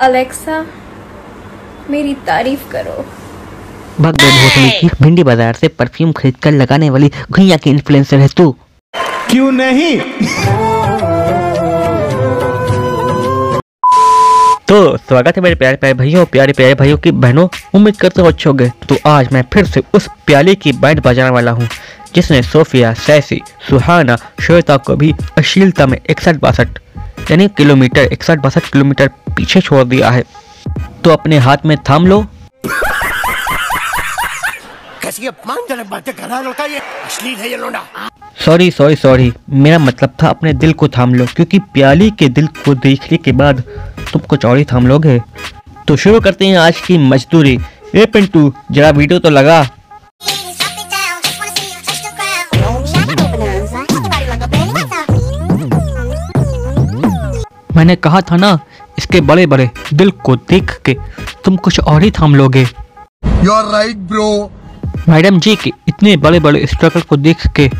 Alexa मेरी तारीफ़ करो। भग गए की भिंडी बाज़ार से परफ्यूम खरीद कर लगाने वाली घुइया की इन्फ्लुएंसर है तू। क्यों नहीं? तो स्वागत है मेरे प्यारे प्यारे भाइयों प्यारे प्यारे भाइयों की बहनों उम्मीद करते हो अच्छे होंगे। तो आज मैं फिर से उस प्याले की बैंड बजाने वाला हूँ जिसने सोफिया सैसी सुहाना श्वेता को भी अश्लीलता में इकसठ बासठ यानी किलोमीटर इकसठ बासठ किलोमीटर पीछे छोड़ दिया है। तो अपने हाथ में थाम लो। कैसी अपमानजनक बातें कर रहा ये? अश्लील है ये लोंडा। सॉरी सॉरी सॉरी मेरा मतलब था अपने दिल को थाम लो क्योंकि प्याली के दिल को देखने के बाद तुम कुछ और ही थाम लोगे। तो शुरू करते हैं आज की मजदूरी। ए पिंटू जरा वीडियो तो लगा। मैंने कहा था ना इसके बड़े बड़े दिल को देख के तुम कुछ और ही थाम लोगे। You are right bro madam ji के इतने बड़े बड़े स्ट्रगल को देख के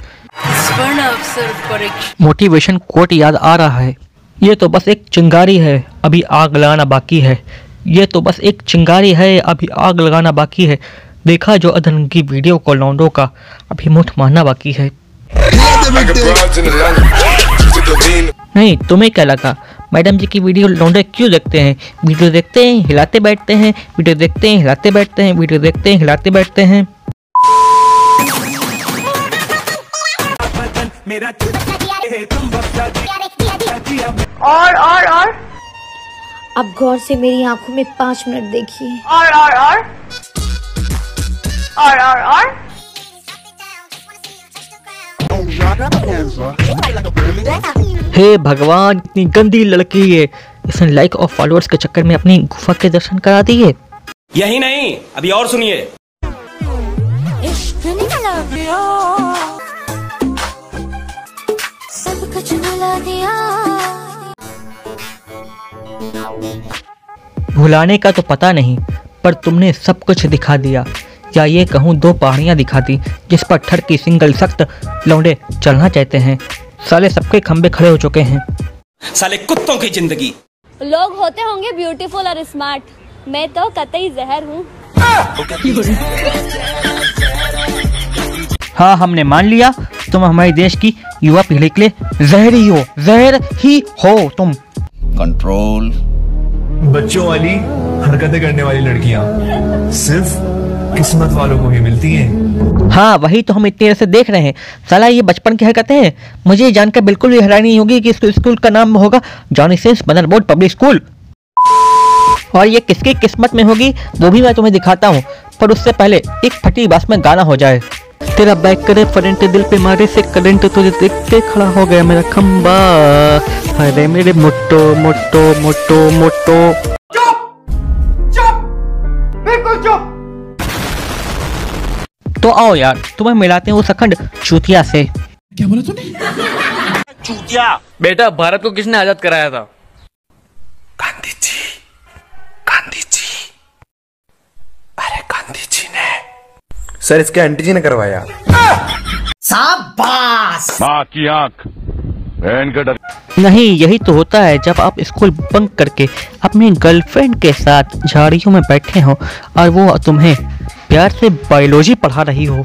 मोटिवेशन कोट याद आ रहा है। ये तो बस एक चिंगारी है अभी आग लगाना बाकी है। ये तो बस एक चिंगारी है अभी आग लगाना बाकी है। देखा जो अदन की वीडियो को लौंडो का अभी मुठ मारना बाकी है। नहीं तुम्हें क्या लगा? मैडम जी की वीडियो लौंडे क्यों देखते हैं? वीडियो देखते हैं हिलाते बैठते हैं वीडियो देखते हैं हिलाते बैठते हैं वीडियो देखते हैं हिलाते बैठते हैं। और और और? अब गौर से मेरी आँखों में पाँच मिनट देखिए। और और और? और और और? हे भगवान इतनी गंदी लड़की है। इसने लाइक और फॉलोअर्स के चक्कर में अपनी गुफा के दर्शन करा दिए। यही नहीं अभी और सुनिए। सब कुछ भुला दिया। भुलाने का तो पता नहीं पर तुमने सब कुछ दिखा दिया। या ये कहूँ दो पहाड़ियाँ दिखाती जिस पर ठर की सिंगल सख्त लौंडे चलना चाहते हैं। साले सबके खंबे खड़े हो चुके हैं। साले कुत्तों की ज़िंदगी। लोग होते होंगे ब्यूटीफुल और स्मार्ट मैं तो कतई जहर हूँ। हाँ हमने मान लिया। तुम हमारे देश की युवा पीढ़ी के लिए जहर ही हो जहर ही हो तुम। कंट्रोल बच्चों वाली हरकतें करने वाली लड़कियाँ। सिर्फ़ किस्मत वालों को ही मिलती है। हाँ वही तो हम इतनी देर से देख रहे हैं। साला ये बचपन की हरकतें हैं। मुझे ये जानकर बिल्कुल भी हैरानी नहीं होगी कि इस स्कूल का नाम होगा जॉनी सिंस बनर बोर्ड पब्लिक स्कूल और ये किसकी किस्मत में होगी वो भी मैं तुम्हें दिखाता हूँ। पर उससे पहले एक फटी बस में गाना हो जाए। तेरा बैक करे फरंट दिल पे मारे से करंट तुझे देख के खड़ा हो गया मेरा खंबा। अरे मेरे मोटो मोटो मोटो मोटो। तो आओ यार तुम्हें मिलाते हैं उस अखंड चूतिया से। क्या बोला तूने? चूतिया। बेटा भारत को किसने आज़ाद कराया था? गांधी जी गांधी जी अरे गांधी जी ने। सर इसके आंटी जी ने करवाया। माँ की आँख। बहन का डर। नहीं यही तो होता है जब आप स्कूल बंक करके अपनी गर्लफ्रेंड के साथ झाड़ियों में बैठे हो और वो तुम्हें प्यार से बायोलॉजी पढ़ा रही हो।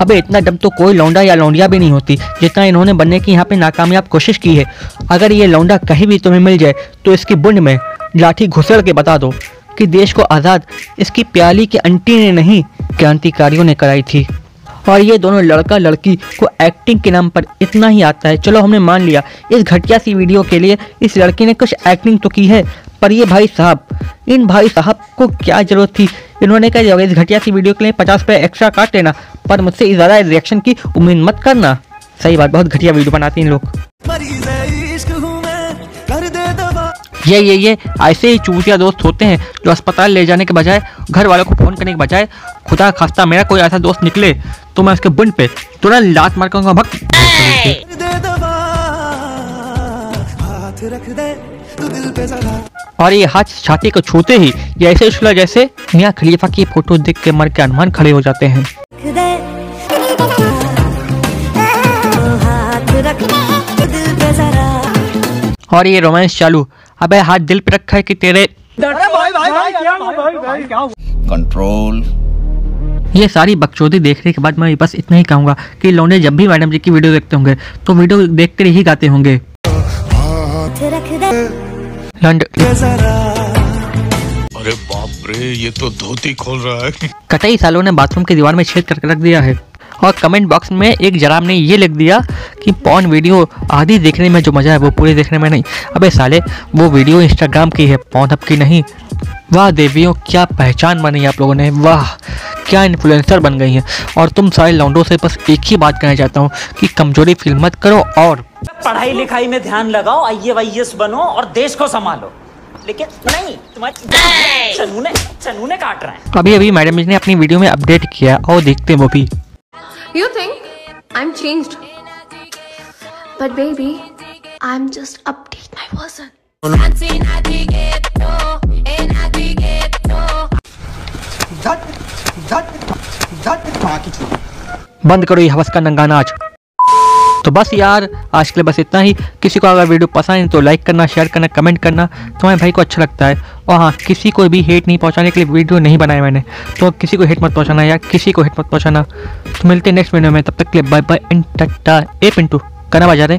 अबे, इतना डम तो कोई लौंडा या लौंडिया भी नहीं होती, जितना इन्होंने बनने की यहाँ पे नाकामयाब कोशिश की है। अगर ये लौंडा कहीं भी तुम्हें मिल जाए तो इसकी बुंड में लाठी घुसेड़ के बता दो कि देश को आज़ाद इसकी प्याली की अंटी ने नहीं, क्रांतिकारियों ने कराई थी। और ये दोनों लड़का लड़की को एक्टिंग के नाम पर इतना ही आता है। चलो, हमने मान लिया, इस घटिया सी वीडियो के लिए इस लड़की ने कुछ एक्टिंग तो की है, पर ये भाई साहब, इन भाई साहब को क्या ज़रूरत थी? इन्होंने कहा इस घटिया सी वीडियो के लिए पचास रुपये एक्स्ट्रा काट लेना पर मुझसे ज़्यादा रिएक्शन की उम्मीद मत करना। सही बात, बहुत घटिया वीडियो बनाते हैं लोग। ये ये ये, ऐसे ही चूतिया दोस्त होते हैं जो अस्पताल ले जाने के बजाय, घर वालों को फ़ोन करने के बजाय, खुदा खास्ता मेरा कोई ऐसा दोस्त निकले तो मैं उसके बुंड पे तुरंत लात मार कर भक्त और ये हाथ छाती को छूते ही ये ऐसे उछला जैसे मियाँ खलीफा की फ़ोटो देख के मर के अनुमान खड़े हो जाते हैं। और ये रोमांस चालू। अबे हाथ दिल पे रखा है कि तेरे कंट्रोल ये सारी बकचोदी देखने के बाद मैं बस इतना ही कहूँगा कि लौंडे जब भी मैडम जी की वीडियो देखते होंगे तो वीडियो देख कर ही गाते होंगे। लौंड अरे बाप रे ये तो धोती खोल रहा है। कतई सालों ने बाथरूम की दीवार में छेद करके रख दिया है। और कमेंट बॉक्स में एक जराब ने ये लिख दिया कि पॉन वीडियो आधी देखने में जो मज़ा है वो पूरी देखने में नहीं। अबे साले वो वीडियो इंस्टाग्राम की है पॉन की नहीं। वाह देवियों क्या पहचान बनी आप लोगों ने? वाह क्या इन्फ्लुएंसर बन गई हैं। और तुम सारे लौंडों से बस एक ही बात कहना चाहता हूँ कि कमज़ोरी फील मत करो और पढ़ाई लिखाई में ध्यान लगाओ आई वाई बनो और देश को संभालो। लेकिन नहीं तुम्हारे चनूने चनूने काट रहे हैं। अभी अभी मैडम जी ने अपनी वीडियो में अपडेट किया और देखते हैं वो भी। You think I'm changed? But baby, I'm just update my person. बंद करो ये हवस का नंगा नाच। तो बस यार आज के लिए बस इतना ही। किसी को अगर वीडियो पसंद है तो लाइक करना शेयर करना कमेंट करना। तुम्हारे भाई को अच्छा लगता है। और हाँ किसी को भी हेट नहीं पहुँचाने के लिए वीडियो नहीं बनाया मैंने। तो किसी को हेट मत पहुंचाना यार किसी को हेट मत पहुंचाना। तो मिलते हैं नेक्स्ट वीडियो में। तब तक के लिए बाय बाय इन टटा ए पिंटू कना बजा रहे